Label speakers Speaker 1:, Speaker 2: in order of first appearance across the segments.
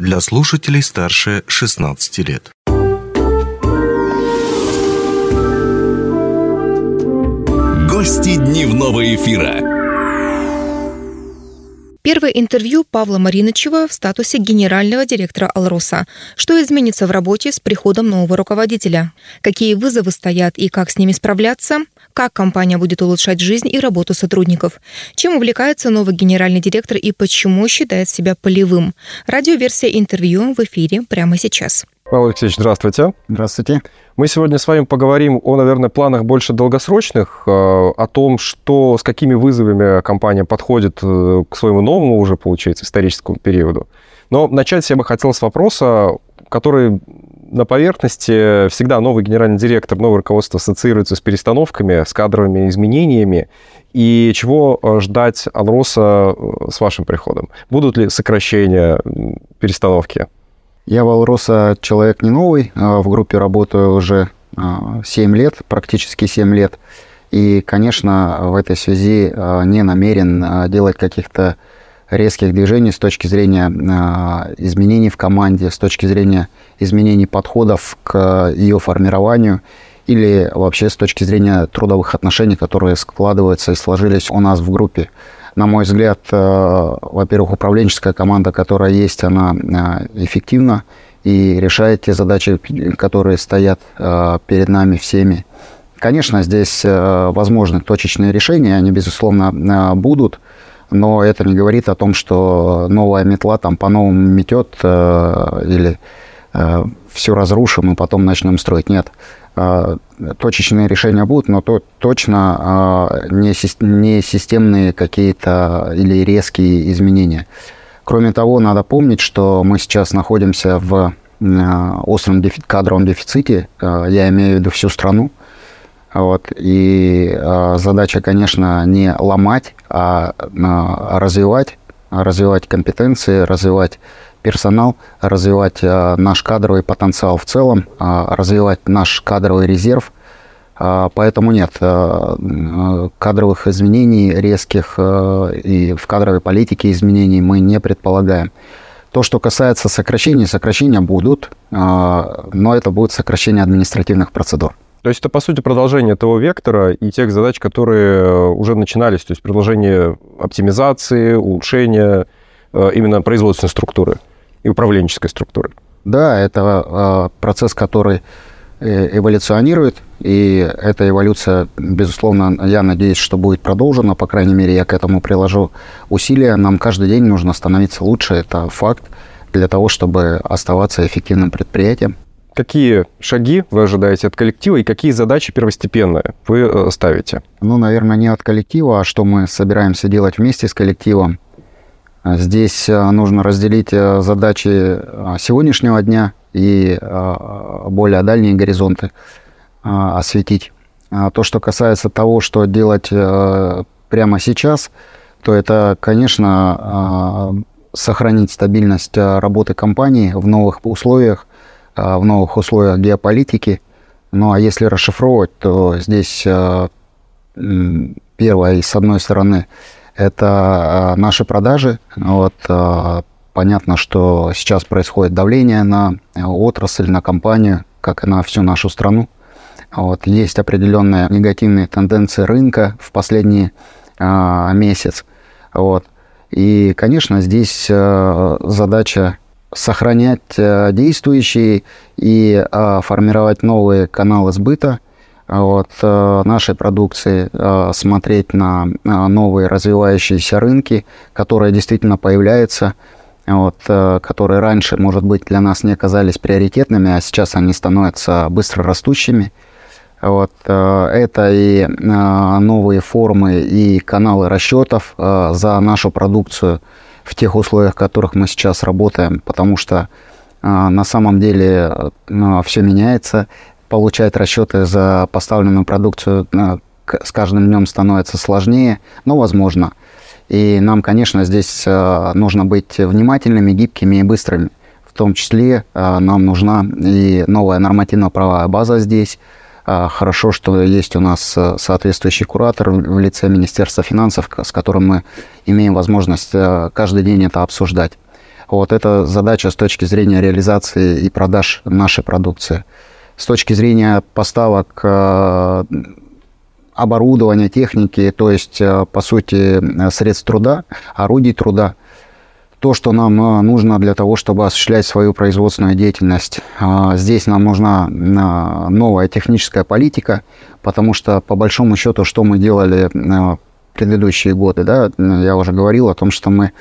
Speaker 1: для слушателей старше 16 лет.
Speaker 2: Гости дневного эфира.
Speaker 3: Первое интервью Павла Маринычева в статусе генерального директора «Алроса». Что изменится в работе с приходом нового руководителя? Какие вызовы стоят и как с ними справляться? Как компания будет улучшать жизнь и работу сотрудников? Чем увлекается новый генеральный директор и почему считает себя полевым? Радиоверсия интервью в эфире прямо сейчас.
Speaker 4: Павел Алексеевич, здравствуйте.
Speaker 5: Здравствуйте.
Speaker 4: Мы сегодня с вами поговорим о, наверное, планах больше долгосрочных, э, о том, что, с какими вызовами компания подходит э, к своему новому уже, получается, историческому периоду. Но начать я бы хотел с вопроса, который на поверхности всегда новый генеральный директор, новое руководство ассоциируется с перестановками, с кадровыми изменениями. И чего э, ждать Алроса с вашим приходом? Будут ли сокращения, перестановки?
Speaker 5: Я Валроса человек не новый, а в группе работаю уже 7 а, лет, практически 7 лет. И, конечно, в этой связи а, не намерен делать каких-то резких движений с точки зрения изменений в команде, с точки зрения изменений подходов к ее формированию или вообще с точки зрения трудовых отношений, которые складываются и сложились у нас в группе на мой взгляд, э, во-первых, управленческая команда, которая есть, она э, эффективна и решает те задачи, которые стоят перед нами всеми. Конечно, здесь возможны точечные решения, они, безусловно, будут, но это не говорит о том, что новая метла там по-новому метет или все разрушим и потом начнем строить. Нет. А, точечные решения будут, но то, точно не, не системные какие-то или резкие изменения. Кроме того, надо помнить, что мы сейчас находимся в остром дефи кадровом дефиците, я имею в виду всю страну. Вот, и задача, конечно, не ломать, а развивать, развивать компетенции, развивать персонал, развивать э, наш кадровый потенциал в целом, э, развивать наш кадровый резерв. Э, поэтому нет, кадровых изменений резких и в кадровой политике изменений мы не предполагаем. То, что касается сокращений, сокращения будут, но это будет сокращение административных процедур.
Speaker 4: То есть это, по сути, продолжение того вектора и тех задач, которые уже начинались, то есть продолжение оптимизации, улучшения именно производственной структуры и управленческой структуры.
Speaker 5: Да, это э, процесс, который э, эволюционирует, и эта эволюция, безусловно, я надеюсь, что будет продолжена, по крайней мере, я к этому приложу усилия. Нам каждый день нужно становиться лучше, это факт, для того, чтобы оставаться эффективным предприятием.
Speaker 4: Какие шаги вы ожидаете от коллектива и какие задачи первостепенные вы э, ставите?
Speaker 5: Ну, наверное, не от коллектива, а что мы собираемся делать вместе с коллективом. А здесь э, нужно разделить э, задачи сегодняшнего дня и более дальние горизонты осветить. А то, что касается того, что делать прямо сейчас, то это, конечно, сохранить стабильность работы компании в новых условиях, в новых условиях геополитики. Ну а если расшифровывать, то здесь первое, с одной стороны, это а, наши продажи. Вот, а, понятно, что сейчас происходит давление на э, отрасль, на компанию, как и на всю нашу страну. Вот, есть определенные негативные тенденции рынка в последний а, месяц. Вот. И, конечно, здесь а, задача сохранять а, действующие и а, формировать новые каналы сбыта – вот, э, нашей продукции, э, смотреть на новые развивающиеся рынки, которые действительно появляются, вот, э, которые раньше, может быть, для нас не оказались приоритетными, а сейчас они становятся быстро растущими. Вот, это и новые формы и каналы расчетов за нашу продукцию в тех условиях, в которых мы сейчас работаем, потому что на самом деле все меняется, получать расчеты за поставленную продукцию э, с каждым днем становится сложнее, но возможно. И нам, конечно, здесь нужно быть внимательными, гибкими и быстрыми. В том числе нам нужна и новая нормативно-правовая база здесь. Хорошо, что есть у нас соответствующий куратор в лице Министерства финансов, с которым мы имеем возможность каждый день это обсуждать. Вот это задача с точки зрения реализации и продаж нашей продукции. С точки зрения поставок э, оборудования, техники, то есть, э, по сути, средств труда, орудий труда, то, что нам нужно для того, чтобы осуществлять свою производственную деятельность. Здесь нам нужна новая техническая политика, потому что, по большому счету, что мы делали предыдущие годы, да, я уже говорил о том, что мы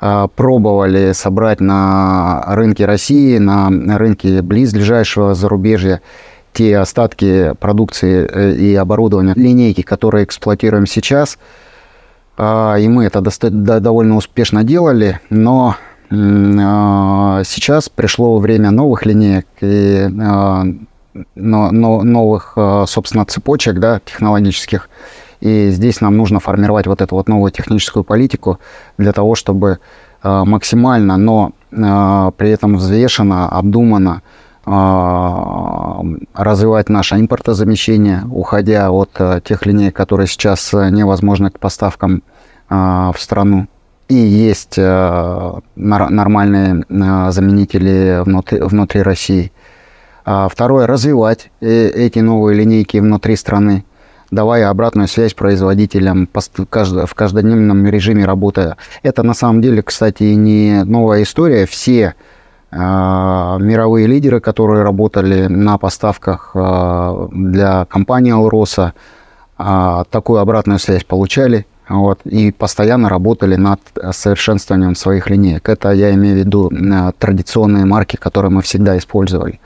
Speaker 5: а, пробовали собрать на рынке России, на рынке близлежащего зарубежья те остатки продукции э, и оборудования линейки, которые эксплуатируем сейчас. А, и мы это довольно успешно делали, но а, сейчас пришло время новых линеек и новых, собственно, цепочек да, технологических. И здесь нам нужно формировать вот эту вот новую техническую политику для того, чтобы максимально, но при этом взвешенно, обдуманно развивать наше импортозамещение, уходя от тех линей, которые сейчас невозможны к поставкам в страну. И есть нормальные заменители внутри, внутри России. А второе, развивать эти новые линейки внутри страны давая обратную связь производителям в каждодневном режиме работая. Это на самом деле, кстати, не новая история. Все э, мировые лидеры, которые работали на поставках э, для компании Алроса, э, такую обратную связь получали вот, и постоянно работали над совершенствованием своих линеек. Это я имею в виду традиционные марки, которые мы всегда использовали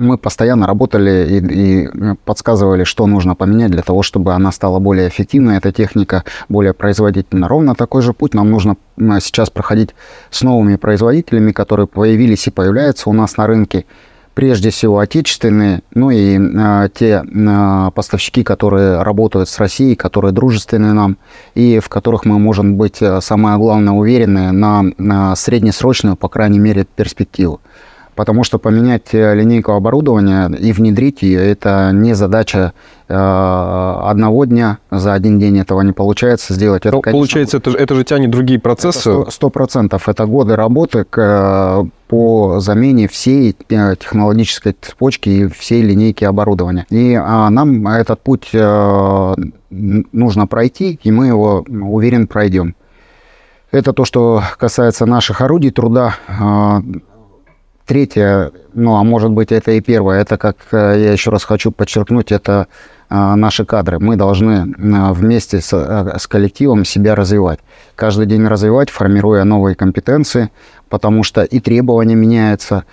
Speaker 5: мы постоянно работали и, и подсказывали, что нужно поменять для того, чтобы она стала более эффективной, эта техника более производительна. Ровно такой же путь нам нужно сейчас проходить с новыми производителями, которые появились и появляются у нас на рынке. Прежде всего отечественные, ну и э, те э, поставщики, которые работают с Россией, которые дружественны нам, и в которых мы можем быть, э, самое главное, уверены на, на среднесрочную, по крайней мере, перспективу потому что поменять э, линейку оборудования и внедрить ее – это не задача э, одного дня, за один день этого не получается сделать.
Speaker 4: Это, ну, конечно, получается, это, это же тянет другие процессы.
Speaker 5: Сто процентов. Это годы работы к, э, по замене всей технологической цепочки и всей линейки оборудования. И а, нам этот путь а, нужно пройти, и мы его, уверен, пройдем. Это то, что касается наших орудий труда. Третье, ну а может быть это и первое, это, как э, я еще раз хочу подчеркнуть, это э, наши кадры. Мы должны э, вместе с, с коллективом себя развивать. Каждый день развивать, формируя новые компетенции, потому что и требования меняются,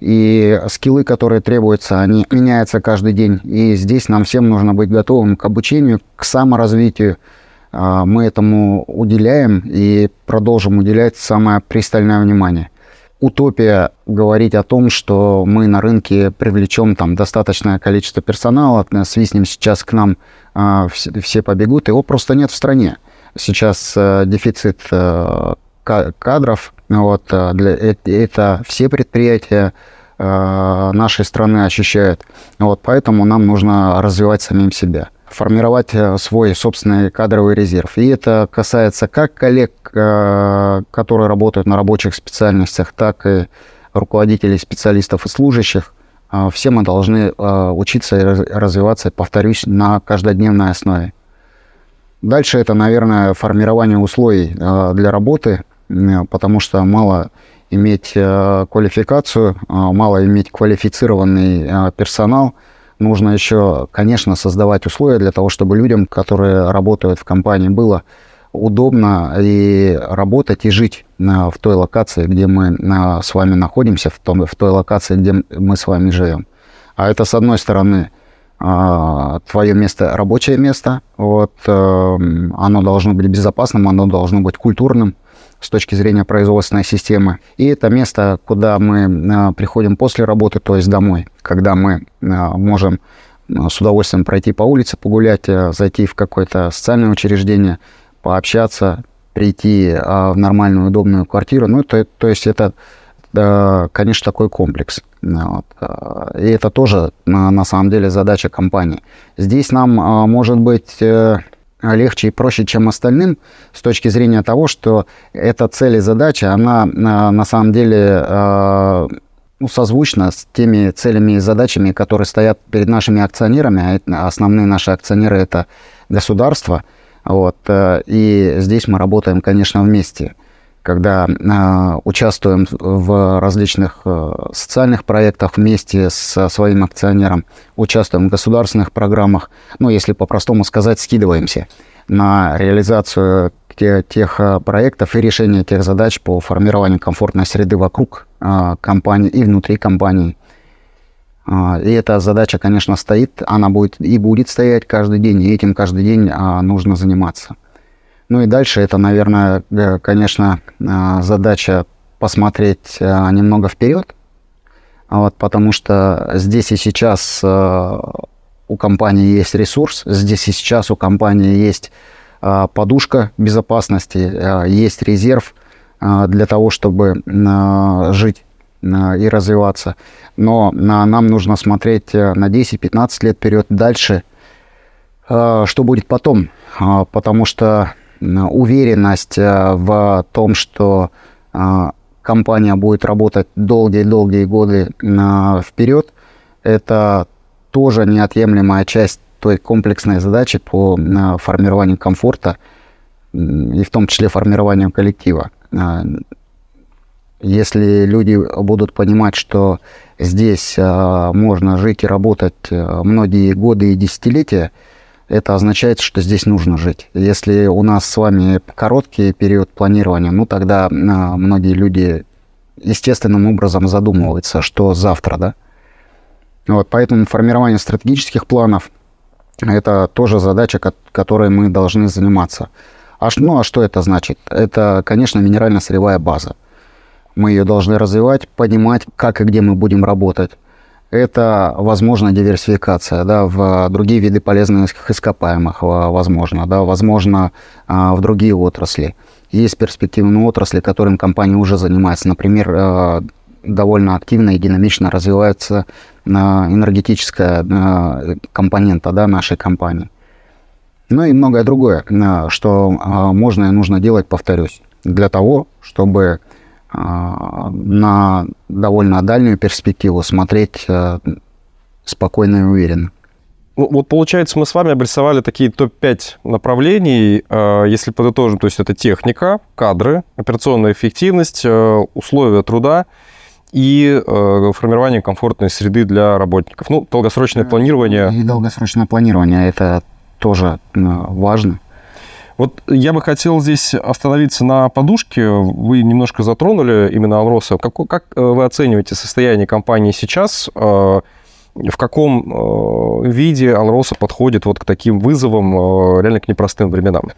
Speaker 5: и скиллы, которые требуются, они меняются каждый день. И здесь нам всем нужно быть готовым к обучению, к саморазвитию. Мы этому уделяем и продолжим уделять самое пристальное внимание утопия говорить о том, что мы на рынке привлечем там достаточное количество персонала, свистнем сейчас к нам, э, все, все побегут, его просто нет в стране. Сейчас э, дефицит э, кадров, вот, э, для, это, это все предприятия э, нашей страны ощущают. Вот, поэтому нам нужно развивать самим себя формировать э, свой собственный кадровый резерв. И это касается как коллег, э, которые работают на рабочих специальностях, так и руководителей, специалистов и служащих. Э, все мы должны учиться и развиваться, повторюсь, на каждодневной основе. Дальше это, наверное, формирование условий для работы, потому что мало иметь квалификацию, мало иметь квалифицированный персонал – нужно еще, конечно, создавать условия для того, чтобы людям, которые работают в компании, было удобно и работать, и жить в той локации, где мы с вами находимся, в, том, в той локации, где мы с вами живем. А это, с одной стороны, а, твое место, рабочее место, вот, эм, оно должно быть безопасным, оно должно быть культурным, с точки зрения производственной системы. И это место, куда мы а, приходим после работы, то есть домой, когда мы а, можем а, с удовольствием пройти по улице, погулять, зайти в какое-то социальное учреждение, пообщаться, прийти в нормальную, удобную квартиру. Ну, то, то есть это, конечно, такой комплекс. Вот. И это тоже, на самом деле, задача компании. Здесь нам, может быть, э, легче и проще, чем остальным, с точки зрения того, что эта цель и задача, она на самом деле ну, созвучна с теми целями и задачами, которые стоят перед нашими акционерами. А основные наши акционеры – это государство. Вот, и здесь мы работаем, конечно, вместе когда э, участвуем в различных э, социальных проектах вместе со своим акционером, участвуем в государственных программах, ну, если по-простому сказать, скидываемся на реализацию те, тех э, проектов и решение тех задач по формированию комфортной среды вокруг э, компании и внутри компании. Э, и эта задача, конечно, стоит, она будет и будет стоять каждый день, и этим каждый день э, нужно заниматься. Ну и дальше это, наверное, э, конечно, э, задача посмотреть э, немного вперед, вот, потому что здесь и сейчас у компании есть ресурс, здесь и сейчас у компании есть подушка безопасности, есть резерв для того, чтобы жить и развиваться. Но нам нужно смотреть на 10-15 лет вперед дальше, что будет потом, потому что уверенность э, в том, что э, компания будет работать долгие-долгие годы э, вперед, это тоже неотъемлемая часть той комплексной задачи по формированию комфорта и в том числе формированию коллектива. Если люди будут понимать, что здесь можно жить и работать многие годы и десятилетия, это означает, что здесь нужно жить. Если у нас с вами короткий период планирования, ну тогда а, многие люди естественным образом задумываются, что завтра, да. Вот, поэтому формирование стратегических планов – это тоже задача, которой мы должны заниматься. А, ну, а что это значит? Это, конечно, минерально-сырьевая база. Мы ее должны развивать, понимать, как и где мы будем работать это, возможно, диверсификация да, в другие виды полезных ископаемых, возможно, да, возможно, а, в другие отрасли. Есть перспективные отрасли, которым компания уже занимается. Например, а, довольно активно и динамично развивается а, энергетическая компонента да, нашей компании. Ну и многое другое, что можно и нужно делать, повторюсь, для того, чтобы а, на довольно дальнюю перспективу смотреть э, спокойно и уверенно.
Speaker 4: Вот получается, мы с вами обрисовали такие топ-5 направлений. Э, если подытожим, то есть это техника, кадры, операционная эффективность, э, условия труда и формирование комфортной среды для работников. Ну, долгосрочное планирование.
Speaker 5: И долгосрочное планирование, это тоже важно.
Speaker 4: Вот я бы хотел здесь остановиться на подушке. Вы немножко затронули именно Алроса. Как, как э, вы оцениваете состояние компании сейчас? Э, в каком э, виде Алроса подходит вот к таким вызовам, реально к непростым временам?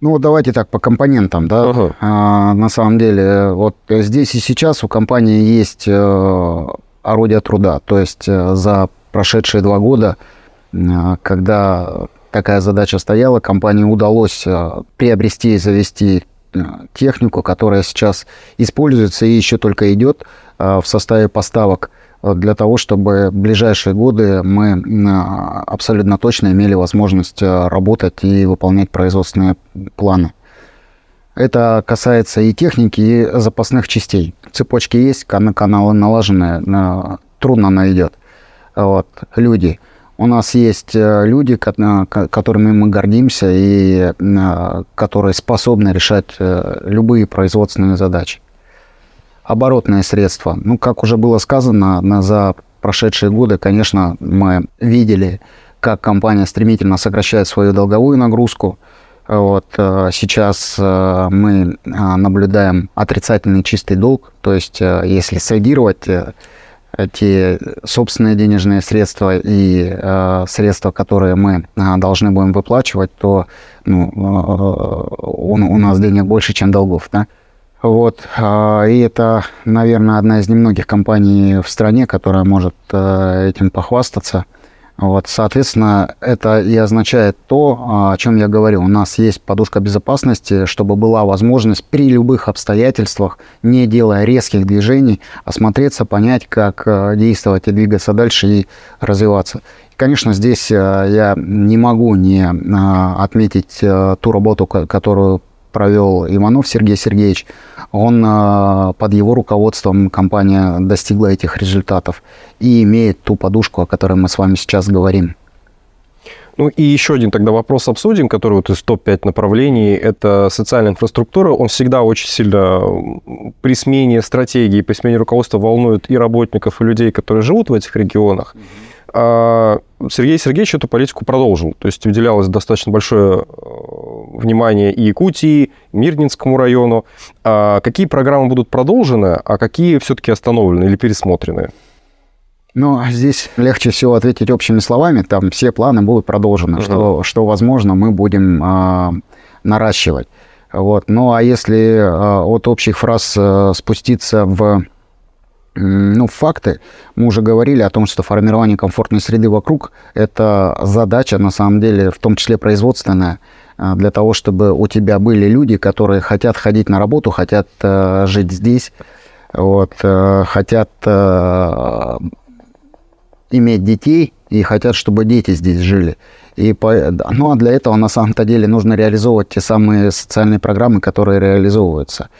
Speaker 5: Ну, давайте так, по компонентам, да. Ага. А, на самом деле, вот здесь и сейчас у компании есть орудия труда. То есть за прошедшие два года, когда такая задача стояла, компании удалось э, приобрести и завести э, технику, которая сейчас используется и еще только идет э, в составе поставок для того, чтобы в ближайшие годы мы абсолютно точно имели возможность работать и выполнять производственные планы. Это касается и техники, и запасных частей. Цепочки есть, каналы налажены, трудно найдет. Вот, люди – у нас есть э, люди, которыми мы гордимся и э, которые способны решать э, любые производственные задачи. Оборотные средства. Ну, как уже было сказано, на, за прошедшие годы, конечно, мы видели, как компания стремительно сокращает свою долговую нагрузку. Вот, сейчас мы наблюдаем отрицательный чистый долг, то есть если сольдировать те собственные денежные средства и э, средства, которые мы э, должны будем выплачивать, то ну, э, у, у нас денег больше, чем долгов, да. Вот, э, и это, наверное, одна из немногих компаний в стране, которая может э, этим похвастаться. Вот, соответственно, это и означает то, о чем я говорю. У нас есть подушка безопасности, чтобы была возможность при любых обстоятельствах, не делая резких движений, осмотреться, понять, как э, действовать и двигаться дальше и развиваться. Конечно, здесь э, я не могу не э, отметить ту работу, которую провел Иванов Сергей Сергеевич, он э, под его руководством компания достигла этих результатов и имеет ту подушку, о которой мы с вами сейчас говорим.
Speaker 4: Ну и еще один тогда вопрос обсудим, который вот из топ-5 направлений, это социальная инфраструктура. Он всегда очень сильно при смене стратегии, при смене руководства волнует и работников, и людей, которые живут в этих регионах. Mm-hmm. А Сергей Сергеевич эту политику продолжил. То есть уделялось достаточно большое э, внимание и Якутии, и Мирнинскому району. А какие программы будут продолжены, а какие все-таки остановлены или пересмотрены?
Speaker 5: Ну, здесь легче всего ответить общими словами. Там все планы будут продолжены. Угу. Что, что, возможно, мы будем а, наращивать. Вот. Ну, а если а, от общих фраз а, спуститься в ну, факты. Мы уже говорили о том, что формирование комфортной среды вокруг – это задача, на самом деле, в том числе производственная, э, для того, чтобы у тебя были люди, которые хотят ходить на работу, хотят э, жить здесь, вот, э, хотят э, иметь детей и хотят, чтобы дети здесь жили. И по, ну, а для этого на самом-то деле нужно реализовывать те самые социальные программы, которые реализовываются.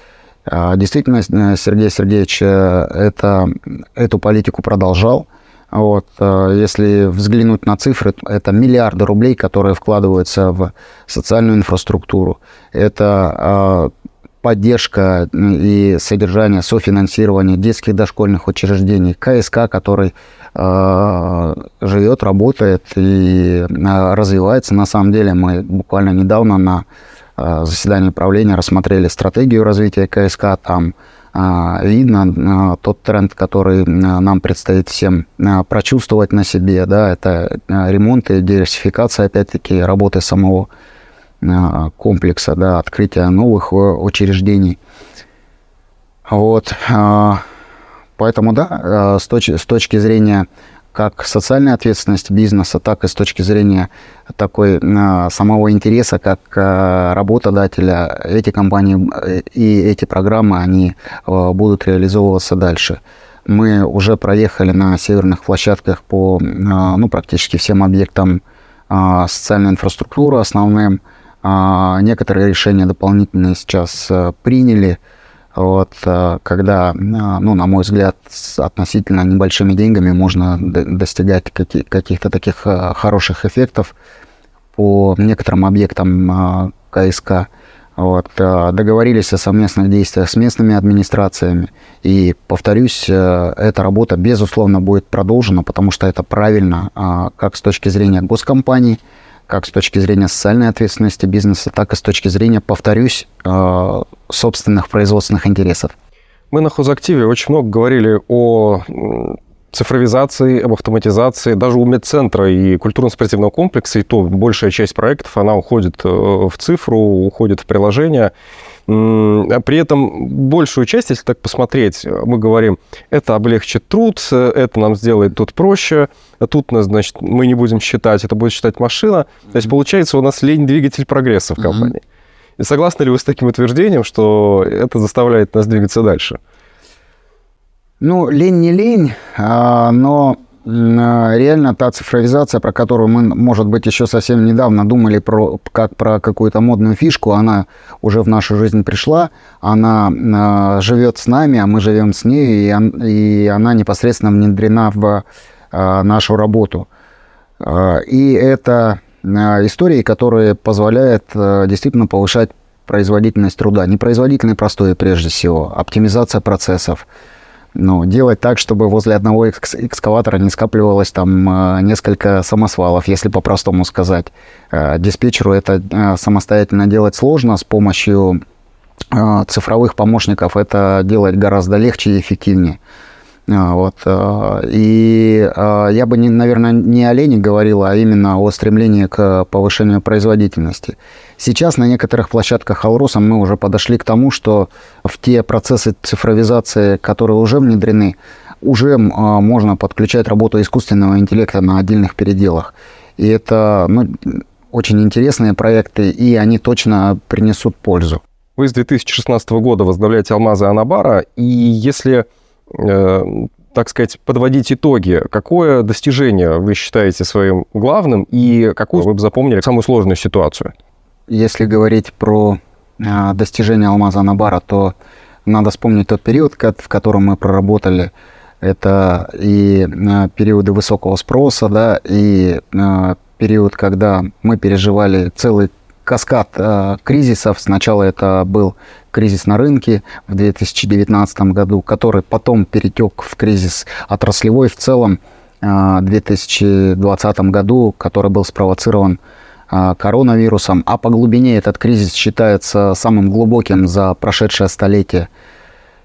Speaker 5: А, действительно, э, Сергей Сергеевич э, это, эту политику продолжал. Вот, э, если взглянуть на цифры, это миллиарды рублей, которые вкладываются в социальную инфраструктуру. Это а, поддержка и содержание, софинансирование детских дошкольных учреждений, КСК, который э, живет, работает и развивается. На самом деле мы буквально недавно на заседании правления рассмотрели стратегию развития КСК, там э, видно э, тот тренд, который нам предстоит всем прочувствовать на себе, да, это ремонт и диверсификация, опять-таки, работы самого комплекса, да, открытие новых учреждений. Вот, поэтому, да, с точки, с точки зрения как социальной ответственности бизнеса, так и с точки зрения такой а, самого интереса, как а, работодателя, эти компании э, и эти программы, они а, будут реализовываться дальше. Мы уже проехали на северных площадках по ну, практически всем объектам социальной инфраструктуры основным. Некоторые решения дополнительные сейчас приняли – вот, э, когда, э, ну, на мой взгляд, с относительно небольшими деньгами можно достигать каких-то таких э, хороших эффектов по некоторым объектам КСК. Вот, договорились о совместных действиях с местными администрациями. И, повторюсь, эта работа, безусловно, будет продолжена, потому что это правильно как с точки зрения госкомпаний, как с точки зрения социальной ответственности бизнеса, так и с точки зрения, повторюсь, э, собственных производственных интересов.
Speaker 4: Мы на хозактиве очень много говорили о цифровизации, об автоматизации, даже у медцентра и культурно-спортивного комплекса, и то большая часть проектов, она уходит э, в цифру, уходит в приложение. А при этом большую часть, если так посмотреть, мы говорим, это облегчит труд, это нам сделает тут проще, а тут, значит, мы не будем считать, это будет считать машина. То есть, получается, у нас лень двигатель прогресса в компании. И согласны ли вы с таким утверждением, что это заставляет нас двигаться дальше?
Speaker 5: Ну, лень не лень, а, но реально та цифровизация, про которую мы, может быть, еще совсем недавно думали про, как про какую-то модную фишку, она уже в нашу жизнь пришла, она э, живет с нами, а мы живем с ней, и, и она непосредственно внедрена в э, нашу работу. И это истории, которые позволяют действительно повышать производительность труда. Не производительный простой прежде всего, оптимизация процессов, ну, делать так, чтобы возле одного экскаватора не скапливалось там э, несколько самосвалов, если по-простому сказать. Э, диспетчеру это э, самостоятельно делать сложно, с помощью цифровых помощников это делать гораздо легче и эффективнее. Вот. И я бы, наверное, не о лени говорил, а именно о стремлении к повышению производительности. Сейчас на некоторых площадках Алроса мы уже подошли к тому, что в те процессы цифровизации, которые уже внедрены, уже а, можно подключать работу искусственного интеллекта на отдельных переделах. И это ну, очень интересные проекты, и они точно принесут пользу.
Speaker 4: Вы с 2016 года возглавляете «Алмазы Анабара», и если, так сказать, подводить итоги, какое достижение вы считаете своим главным, и какую вы бы запомнили самую сложную ситуацию?
Speaker 5: Если говорить про э, достижения «Алмаза Анабара», то надо вспомнить тот период, в котором мы проработали. Это и э, периоды высокого спроса, да, и э, период, когда мы переживали целый каскад э, кризисов. Сначала это был кризис на рынке в 2019 году, который потом перетек в кризис отраслевой в целом в 2020 году, который был спровоцирован коронавирусом. А по глубине этот кризис считается самым глубоким за прошедшее столетие.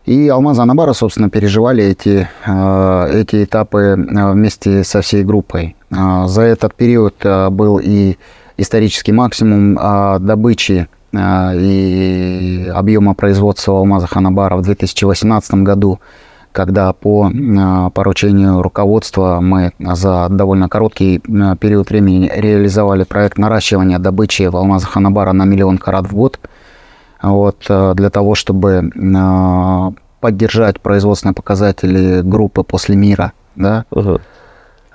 Speaker 5: И Алмаз Анабара, собственно, переживали эти, э, эти этапы э, вместе со всей группой. Э, за этот период был и исторический максимум добычи и объема производства алмаза Ханабара в 2018 году, когда по поручению руководства мы за довольно короткий период времени реализовали проект наращивания добычи в алмазах Ханабара на миллион карат в год – вот, для того, чтобы поддержать производственные показатели группы после мира. Да? Угу.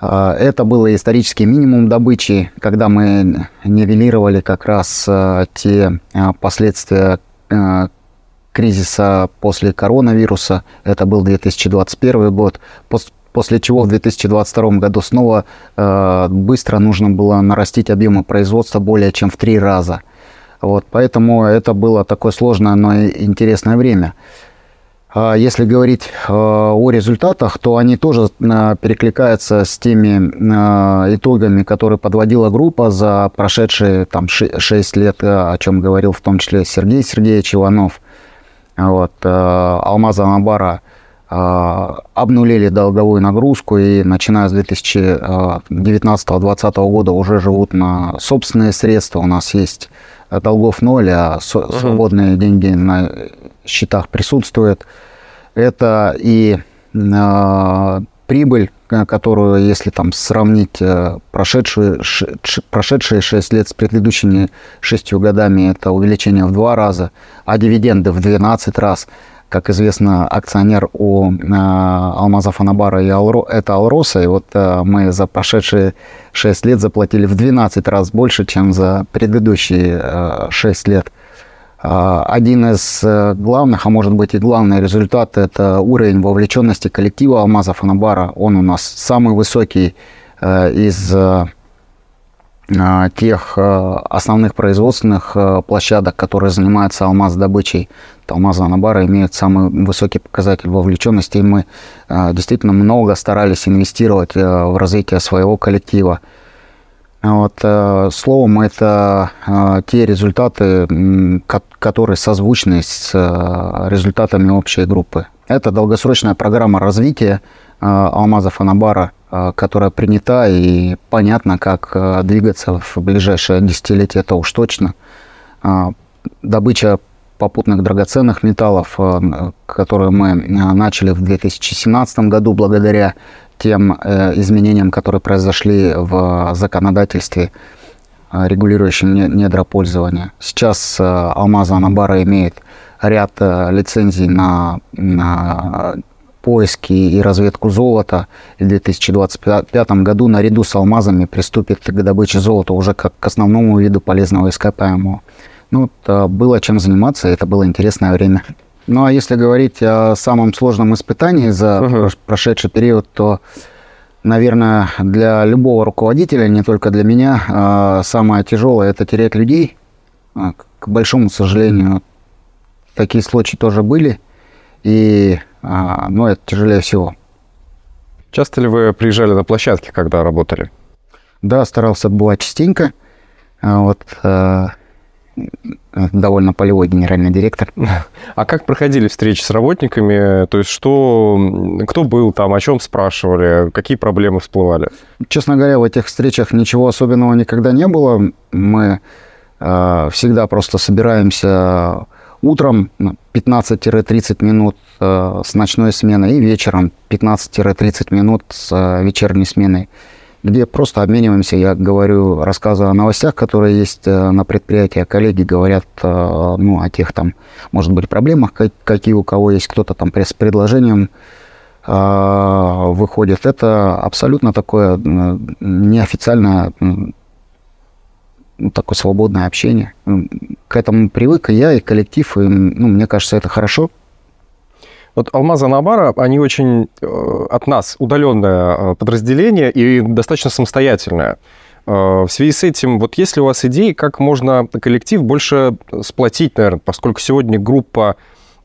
Speaker 5: Это был исторический минимум добычи, когда мы нивелировали как раз э, те последствия кризиса после коронавируса. Это был 2021 год. После чего в 2022 году снова быстро нужно было нарастить объемы производства более чем в три раза. Вот, поэтому это было такое сложное, но интересное время. А если говорить э, о результатах, то они тоже э, перекликаются с теми э, итогами, которые подводила группа за прошедшие там, 6 лет, о чем говорил в том числе Сергей Сергеевич Иванов. Вот, Алмаза Набара обнулили долговую нагрузку и начиная с 2019-2020 года уже живут на собственные средства. У нас есть долгов ноль, а свободные угу. деньги на счетах присутствуют. Это и э, прибыль, которую, если там сравнить э, прошедшие, ш, прошедшие 6 лет с предыдущими 6 годами, это увеличение в 2 раза, а дивиденды в 12 раз. Как известно, акционер у э, Алмаза Фанабара и Алро, это Алроса, и вот э, мы за прошедшие 6 лет заплатили в 12 раз больше, чем за предыдущие э, 6 лет. Э, один из главных, а может быть и главный результат, это уровень вовлеченности коллектива Алмаза Фанабара. Он у нас самый высокий из тех основных производственных площадок, которые занимаются алмаз добычей. Алмаза Анабара имеют самый высокий показатель вовлеченности, и мы действительно много старались инвестировать в развитие своего коллектива. Вот, словом, это те результаты, которые созвучны с результатами общей группы. Это долгосрочная программа развития Алмаза Фанабара Э, которая принята и понятно, как э, двигаться в ближайшее десятилетие, это уж точно. Э, добыча попутных драгоценных металлов, которые мы начали в 2017 году благодаря тем изменениям, которые произошли в законодательстве, регулирующем недропользование. Сейчас Алмаза Анабара имеет ряд лицензий на, на поиски и разведку золота. И в 2025 году наряду с алмазами приступит к добыче золота уже как к основному виду полезного ископаемого. Ну, было чем заниматься, это было интересное время. Ну, а если говорить о самом сложном испытании за uh-huh. прошедший период, то, наверное, для любого руководителя, не только для меня, а, самое тяжелое – это терять людей. А, к большому сожалению, такие случаи тоже были. И а, но это тяжелее всего.
Speaker 4: Часто ли вы приезжали на площадки, когда работали?
Speaker 5: Да, старался бывать частенько. А вот э, довольно полевой генеральный директор.
Speaker 4: А как проходили встречи с работниками? То есть что, кто был там, о чем спрашивали, какие проблемы всплывали?
Speaker 5: Честно говоря, в этих встречах ничего особенного никогда не было. Мы э, всегда просто собираемся утром 15-30 минут э, с ночной смены и вечером 15-30 минут с э, вечерней сменой, где просто обмениваемся, я говорю, рассказываю о новостях, которые есть э, на предприятии, а коллеги говорят ну, о тех там, может быть, проблемах, какие у кого есть, кто-то там с предложением выходит. Это абсолютно такое неофициальное ну, такое свободное общение. К этому привык и я, и коллектив, и, ну, мне кажется, это хорошо.
Speaker 4: Вот Алмаза Набара, они очень э, от нас удаленное э, подразделение и достаточно самостоятельное. Э, в связи с этим, вот есть ли у вас идеи, как можно коллектив больше сплотить, наверное, поскольку сегодня группа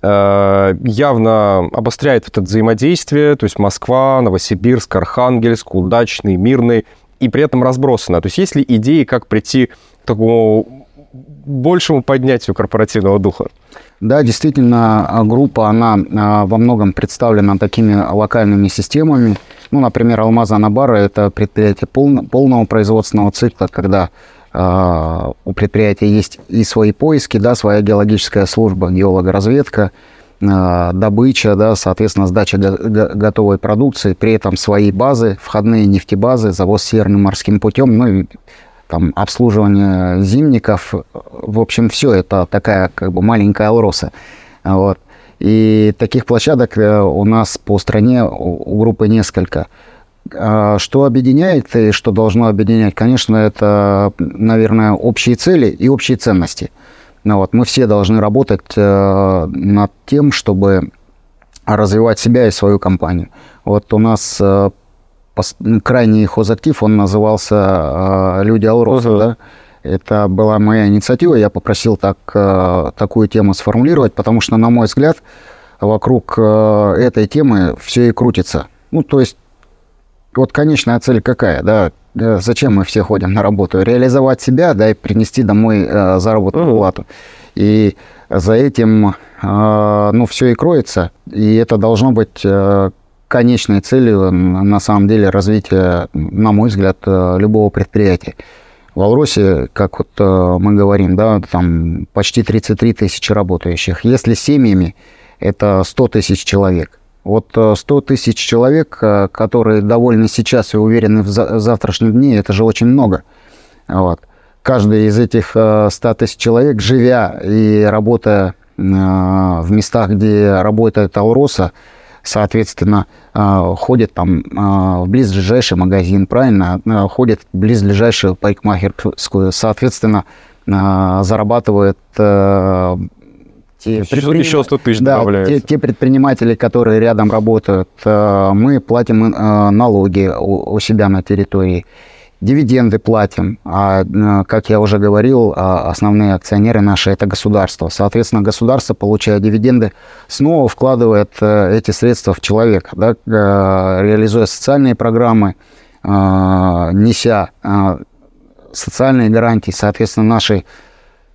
Speaker 4: явно обостряет это взаимодействие, то есть Москва, Новосибирск, Архангельск, Удачный, Мирный – и при этом разбросана. То есть есть ли идеи, как прийти к такому большему поднятию корпоративного духа?
Speaker 5: Да, действительно, а, группа, она а, во многом представлена такими локальными системами. Ну, например, Алмаза Анабара – это предприятие полного производственного цикла, когда э, у предприятия есть и свои поиски, да, своя геологическая служба, геологоразведка, добыча, да, соответственно, сдача готовой продукции, при этом свои базы, входные нефтебазы, завоз северным морским путем, ну и там обслуживание зимников, в общем, все это такая как бы маленькая Алроса. Вот. И таких площадок э, у нас по стране у группы несколько. А что объединяет и что должно объединять, конечно, это, наверное, общие цели и общие ценности – ну, вот, мы все должны работать э, над тем, чтобы развивать себя и свою компанию. Вот у нас э, крайний хозактив, он назывался э, «Люди Алроса», uh-huh. да? Это была моя инициатива, я попросил так, э, такую тему сформулировать, потому что, на мой взгляд, вокруг э, этой темы все и крутится. Ну, то есть, вот конечная цель какая, да, зачем мы все ходим на работу? Реализовать себя, да, и принести домой э, заработную uh-huh. плату. И за этим, э, ну, все и кроется. И это должно быть э, конечной целью, на самом деле, развития, на мой взгляд, э, любого предприятия. В Алросе, как вот э, мы говорим, да, там почти 33 тысячи работающих. Если семьями, это 100 тысяч человек. Вот 100 э, тысяч человек, э, которые довольны сейчас и уверены в завтрашнем дне, это же очень много. Вот. Каждый из этих 100 э, тысяч человек, живя и работая в местах, где работает Алроса, соответственно, ходит там в близлежащий магазин, правильно, ходит в близлежащую парикмахерскую, соответственно, зарабатывает
Speaker 4: те предприним... Еще 100 тысяч
Speaker 5: да, те, те предприниматели, которые рядом работают, э, мы платим э, налоги у себя на территории, дивиденды платим. А, э, как я уже говорил, основные акционеры наши – это государство. Соответственно, государство, получая дивиденды, снова вкладывает эти средства в человека, да, реализуя социальные программы, неся социальные гарантии, соответственно, нашей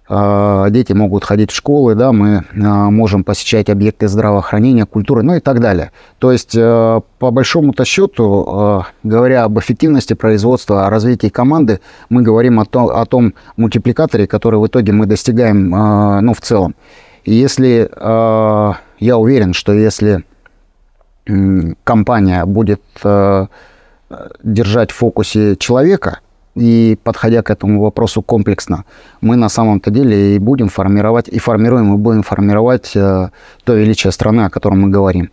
Speaker 5: дети могут ходить в школы, да, мы а, можем посещать объекты здравоохранения, культуры, ну и так далее. То есть, э, по большому-то счету, э, говоря об эффективности производства, о развитии команды, мы говорим о том, о том мультипликаторе, который в итоге мы достигаем, э, ну, в целом. И если, я уверен, что если компания будет держать в фокусе человека – и подходя к этому вопросу комплексно, мы на самом-то деле и будем формировать, и формируем, и будем формировать э, то величие страны, о котором мы говорим.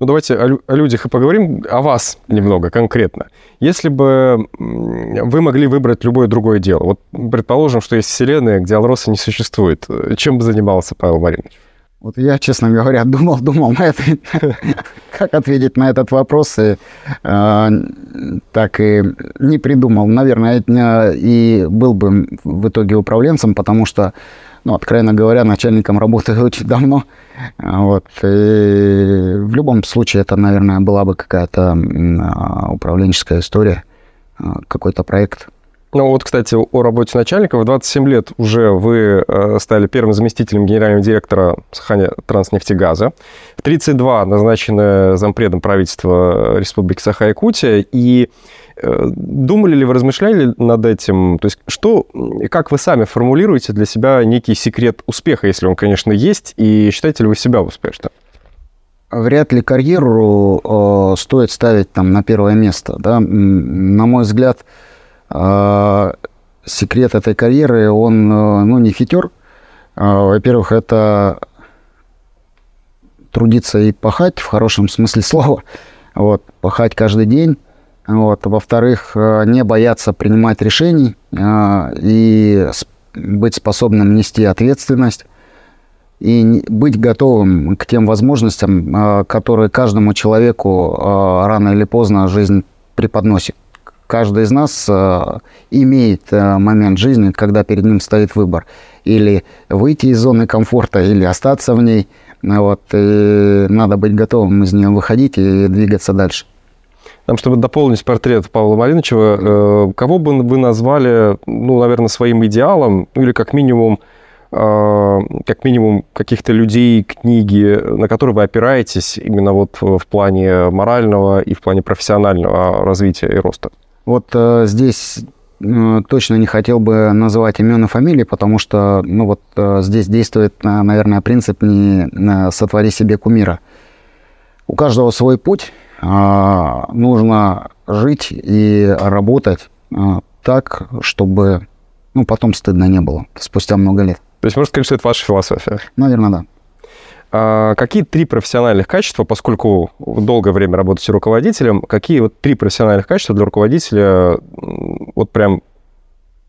Speaker 4: Ну, давайте о, о людях и поговорим, о вас немного конкретно. Если бы вы могли выбрать любое другое дело, вот предположим, что есть вселенная, где Алроса не существует, чем бы занимался Павел Маринович?
Speaker 5: Вот я, честно говоря, думал, думал на это, как ответить на этот вопрос, и э, так и не придумал. Наверное, и был бы в итоге управленцем, потому что, ну, откровенно говоря, начальником работаю очень давно. Вот. И в любом случае это, наверное, была бы какая-то управленческая история, какой-то проект.
Speaker 4: Ну вот, кстати, о работе начальника. В 27 лет уже вы э, стали первым заместителем генерального директора Саханя Транснефтегаза. В 32 назначены зампредом правительства Республики Саха-Якутия. И э, думали ли вы, размышляли над этим? То есть что, как вы сами формулируете для себя некий секрет успеха, если он, конечно, есть, и считаете ли вы себя успешным?
Speaker 5: Вряд ли карьеру э, стоит ставить там на первое место. Да? На мой взгляд, э, секрет этой карьеры, он э, ну, не хитер. Э, во-первых, это трудиться и пахать в хорошем смысле слова. Вот, пахать каждый день. Вот. Во-вторых, э, не бояться принимать решений э, и быть способным нести ответственность и быть готовым к тем возможностям, а, которые каждому человеку а, рано или поздно жизнь преподносит. Каждый из нас а, имеет момент жизни, когда перед ним стоит выбор. Или выйти из зоны комфорта, или остаться в ней. Вот, и надо быть готовым из нее выходить и двигаться дальше.
Speaker 4: Там, чтобы дополнить портрет Павла Малинычева, э, кого бы вы назвали, ну, наверное, своим идеалом, или как минимум как минимум каких-то людей, книги, на которые вы опираетесь именно вот в плане морального и в плане профессионального развития и роста?
Speaker 5: Вот э, здесь э, точно не хотел бы называть имен и фамилии, потому что ну вот э, здесь действует, э, наверное, принцип не э, сотвори себе кумира. У каждого свой путь. Э, нужно жить и работать э, так, чтобы ну, потом стыдно не было спустя много лет.
Speaker 4: То есть можно сказать, что это ваша философия?
Speaker 5: Наверное, да.
Speaker 4: А какие три профессиональных качества, поскольку долгое время работаете руководителем, какие вот три профессиональных качества для руководителя вот прям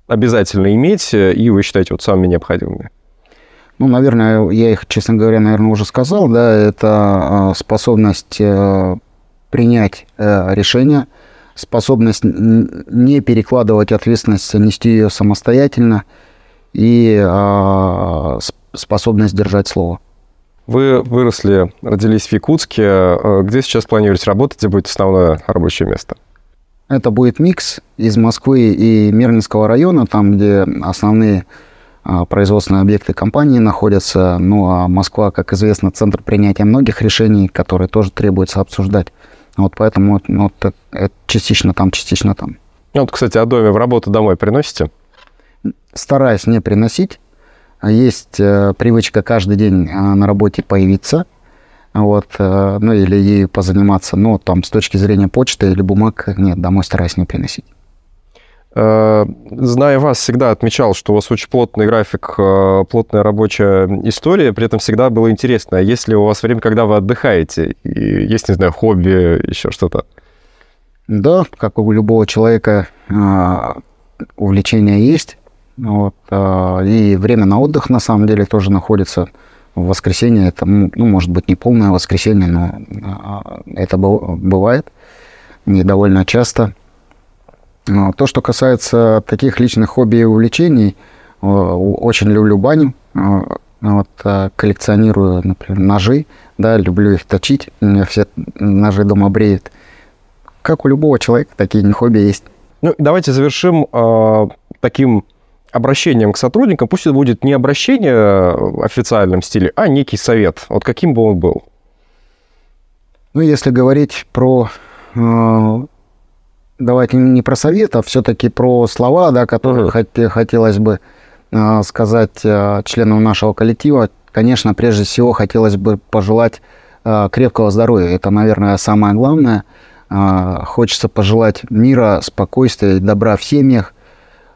Speaker 4: обязательно иметь, и вы считаете вот самыми необходимыми?
Speaker 5: Ну, наверное, я их, честно говоря, наверное, уже сказал, да, это а, способность э, принять э, решение, способность не перекладывать ответственность, нести ее самостоятельно – и э, способность держать слово.
Speaker 4: Вы выросли, родились в Якутске. А, где сейчас планируете работать, где будет основное рабочее место?
Speaker 5: Это будет микс из Москвы и Мирнинского района, там, где основные а, производственные объекты компании находятся. Ну, а Москва, как известно, центр принятия многих решений, которые тоже требуется обсуждать. Вот поэтому ну, вот, это частично там, частично там.
Speaker 4: Вот, кстати, о доме в работу домой приносите?
Speaker 5: стараюсь не приносить. Есть э, привычка каждый день э, на работе появиться, вот, э, ну или ею позаниматься, но там с точки зрения почты или бумаг, нет, домой стараюсь не приносить.
Speaker 4: Зная вас, всегда отмечал, что у вас очень плотный график, плотная рабочая история, при этом всегда было интересно, а есть ли у вас время, когда вы отдыхаете, и есть, не знаю, хобби, еще что-то?
Speaker 5: Да, как у любого человека увлечения есть. Вот, а, и время на отдых, на самом деле, тоже находится в воскресенье. Это, ну, может быть, не полное воскресенье, но а, это бывает не довольно часто. А, то, что касается таких личных хобби и увлечений, очень люблю баню, вот, коллекционирую, например, ножи, да, люблю их точить, у меня все ножи дома бреют. Как у любого человека, такие хобби есть.
Speaker 4: Ну, давайте завершим э, таким обращением к сотрудникам, пусть это будет не обращение в официальном стиле, а некий совет. Вот каким бы он был?
Speaker 5: Ну, если говорить про... Э, давайте не про совет, а все-таки про слова, да, которые угу. хот- хотелось бы э, сказать э, членам нашего коллектива. Конечно, прежде всего хотелось бы пожелать э, крепкого здоровья. Это, наверное, самое главное. Э, хочется пожелать мира, спокойствия добра в семьях –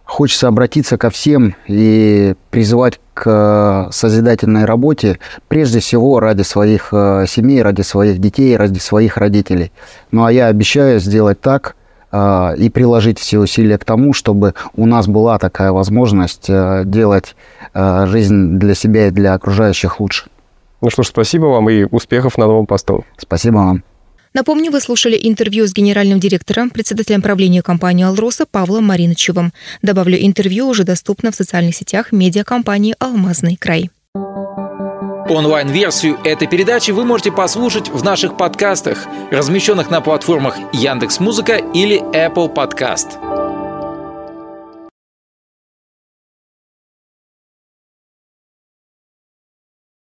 Speaker 5: Хочется обратиться ко всем и призывать к созидательной работе, прежде всего ради своих э, семей, ради своих детей, ради своих родителей. Ну а я обещаю сделать так э, и приложить все усилия к тому, чтобы у нас была такая возможность э, делать жизнь для себя и для окружающих лучше.
Speaker 4: Ну что ж, спасибо вам и успехов на новом посту.
Speaker 5: Спасибо вам.
Speaker 3: Напомню, вы слушали интервью с генеральным директором, председателем правления компании «Алроса» Павлом Маринычевым. Добавлю, интервью уже доступно в социальных сетях медиакомпании «Алмазный край».
Speaker 6: Онлайн-версию этой передачи вы можете послушать в наших подкастах, размещенных на платформах Яндекс.Музыка или Apple Podcast.